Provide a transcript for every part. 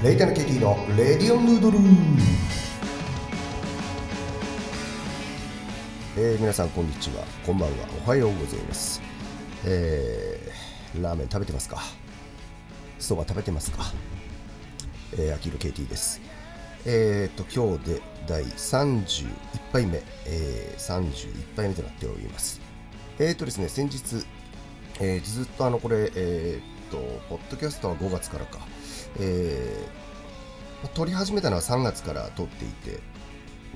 レイタのケティのレディオヌードルえー、皆さんこんにちは。こんばんは。おはようございます。えー、ラーメン食べてますか？そば食べてますか？えー、秋色 KT です。えーと今日で第31杯目、えー、31杯目となっております。えーとですね先日、えー、ずっとあのこれえーとポッドキャストは5月からか。えー、撮り始めたのは3月から撮っていて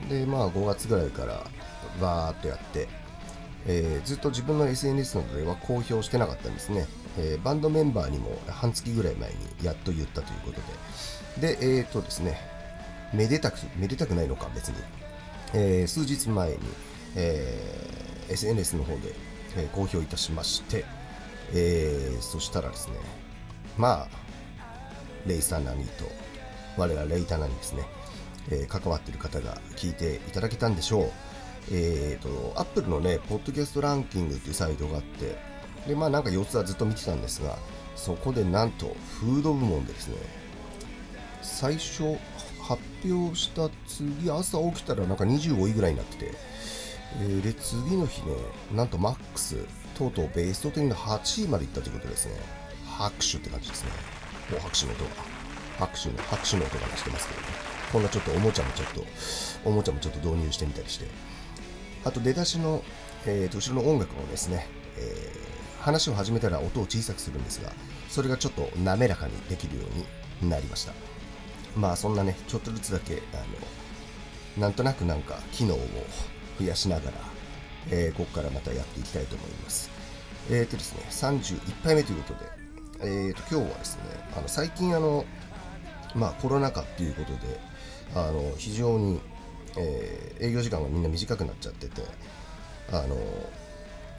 でまあ5月ぐらいからバーっとやって、えー、ずっと自分の SNS などでは公表してなかったんですね、えー、バンドメンバーにも半月ぐらい前にやっと言ったということで。でえっ、ー、とですねめでたくめでたくないのか別に、え数日前に、え SNS の方で、え公表いたしまして、えそしたらですねまあレイサナニと我らレイタナにですね、えー、関わっている方が聞いていただけたんでしょう。えっ、ー、と、アップルのね、ポッドキャストランキングっていうサイトがあって、で、まあなんか様子はずっと見てたんですが、そこでなんと、フード部門でですね、最初発表した次、朝起きたらなんか25位ぐらいになってて、えー、で、次の日ね、なんとマックス、とうとうベスト10の8位までいったということですね。拍手って感じですね。もう拍手の音が、拍手の、拍手の音がしてますけどね。こんなちょっとおもちゃもちょっと、おもちゃもちょっと導入してみたりして。あと出だしの、えー、後ろの音楽もですね、えー、話を始めたら音を小さくするんですが、それがちょっと滑らかにできるようになりました。まあそんなね、ちょっとずつだけ、あの、なんとなくなんか機能を増やしながら、えー、ここからまたやっていきたいと思います。えっ、ー、とですね、31杯目ということで、えー、と今日はですねあの最近あの、まあ、コロナ禍っていうことであの非常に、えー、営業時間がみんな短くなっちゃっててあの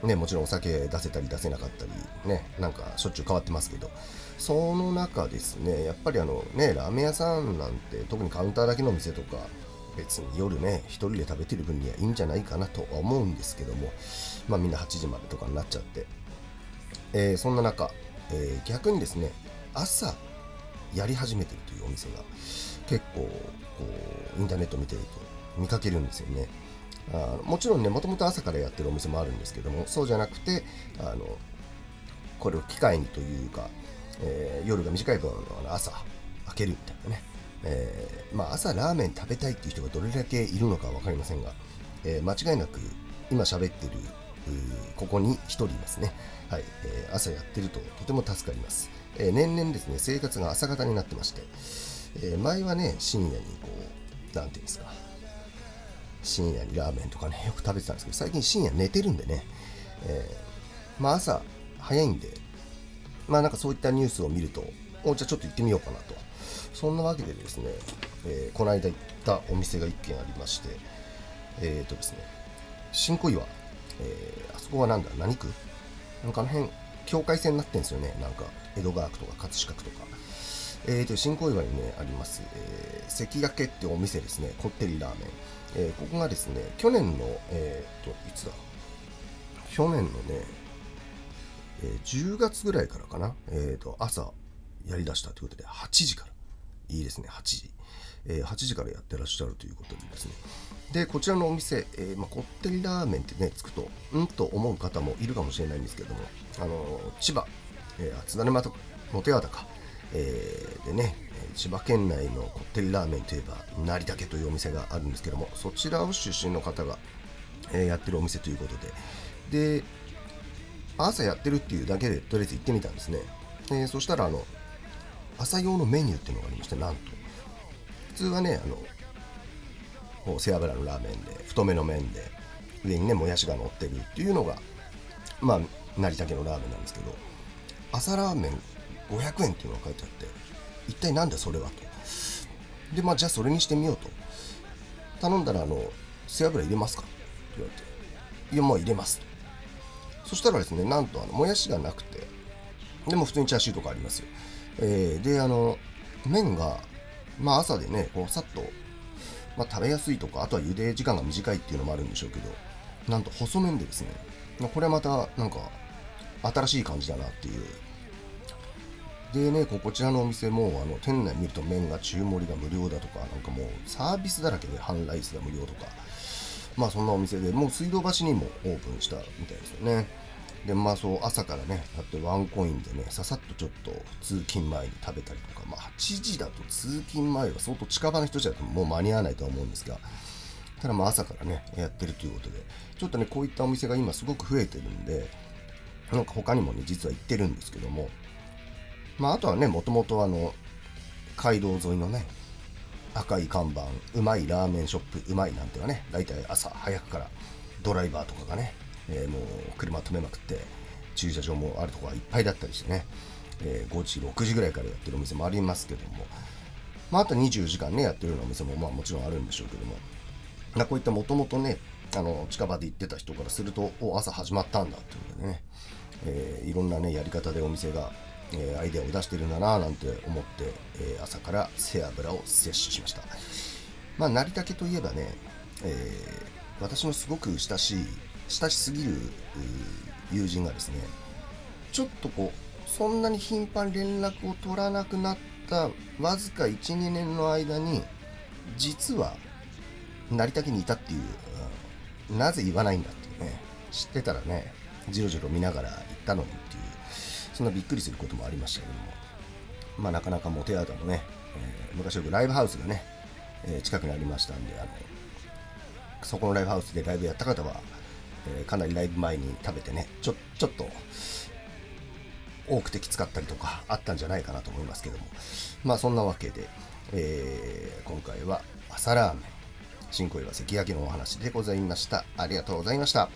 ね、もちろんお酒出せたり出せなかったり、ね、なんかしょっちゅう変わってますけど、その中ですね、やっぱりあのね、ラーメン屋さんなんて、特にカウンターだけの店とか、別に夜ね、一人で食べてる分にはいいんじゃないかなとは思うんですけども、まあみんな8時までとかになっちゃって、えー、そんな中、えー、逆にですね朝やり始めてるというお店が結構こうインターネット見てると見かけるんですよね。あもちろんねもともと朝からやってるお店もあるんですけどもそうじゃなくてあのこれを機会にというか、えー、夜が短い分朝開けるみたいなね、えー、まあ、朝ラーメン食べたいっていう人がどれだけいるのか分かりませんが、えー、間違いなく今喋ってるここに1人いますね。はい、えー、朝やってるととても助かります。えー、年々ですね、生活が朝方になってまして、えー、前はね、深夜にこう、なんていうんですか、深夜にラーメンとかね、よく食べてたんですけど、最近深夜寝てるんでね、えまあ朝早いんで、まあなんかそういったニュースを見ると、おじゃあちょっと行ってみようかなと。そんなわけでですね、えこの間行ったお店が1軒ありまして、えっ、とですね、新小岩えー、あそこはなんだ、何区？なんかあの辺、境界線になってんですよね。なんか、江戸川区とか葛飾区とか。えーと、新小岩にね、あります、えー、関焼けってお店ですね。こってりラーメン。えー、ここがですね、去年の、えーと、いつだ？去年のね、えー、10月ぐらいからかな。えーと、朝やりだしたということで、8時から。いいですね、8時。え、8時からやってらっしゃるということでですね。でこちらのお店、えー、まあ、こってりラーメンってねつくとうんと思う方もいるかもしれないんですけどもあの千葉、えー、津田沼と本屋か、えー、でね千葉県内のこってりラーメンといえば成田家というお店があるんですけどもそちらを出身の方が、え、やってるお店ということで。で朝やってるっていうだけでとりあえず行ってみたんですね、え、そしたらあの朝用のメニューっていうのがありましてなんと。普通はねあの背脂のラーメンで太めの麺で上にねもやしが乗ってるっていうのがまあ成田家のラーメンなんですけど朝ラーメン500円っていうのが書いてあって一体なんだそれはと。でまあじゃあそれにしてみようと。頼んだらあの背脂入れますかって言われて。いやもう入れますと。そしたらですねなんとあのもやしがなくてでも普通にチャーシューとかありますよ、えー、であの麺がまあ朝でねこうさっとまあ、食べやすいとか、あとは茹で時間が短いっていうのもあるんでしょうけど、なんと細麺でですね、まあ、これはまたなんか新しい感じだなっていう。でね、こちらのお店もあの店内見ると麺が中盛りが無料だとか、なんかもうサービスだらけで半ライスが無料とか、まあそんなお店でもう水道橋にもオープンしたみたいですよね。で、まあそう朝からね、だってワンコインでね、ささっとちょっと通勤前に食べたりとか、まあ8時だと通勤前は相当近場の人じゃもう間に合わないとは思うんですが、ただまあ朝からね、やってるということで、ちょっとね、こういったお店が今すごく増えてるんで、なんか他にもね、実は行ってるんですけども、まああとはね、もともとあの、街道沿いのね、赤い看板、うまいラーメンショップ、うまいなんてはね、大体朝早くからドライバーとかがね、えー、もう車止めまくって、駐車場もあるとこはいっぱいだったりしてね、えー、5時、6時ぐらいからやってるお店もありますけども、まあ、あと24時間ね、やってるようなお店もまあもちろんあるんでしょうけども、こういったもともとね、あの近場で行ってた人からすると、お朝始まったんだっていうことでね、えー、いろんなね、やり方でお店がえー、アイデアを出してるんだななんて思って、えー、朝から背脂を摂取しました。まあ、成竹といえばね、え、私のすごく親しい、親しすぎる友人がですね、ちょっとこう、そんなに頻繁に連絡を取らなくなったわずか1、2年の間に、実は成竹にいたっていう、うん、なぜ言わないんだっていうね、知ってたらね、じろじろ見ながら行ったのにっていうそんなびっくりすることもありましたけども、まあ、なかなかモテアートもね、えー、昔よくライブハウスがね、えー、近くにありましたんで、あのそこのライブハウスでライブやった方は、え、かなりライブ前に食べてね、ちょちょっと多くてきつかったりとかあったんじゃないかなと思いますけども、まあそんなわけで、えー、今回は朝ラーメン、新小岩関焼のお話でございました。ありがとうございました。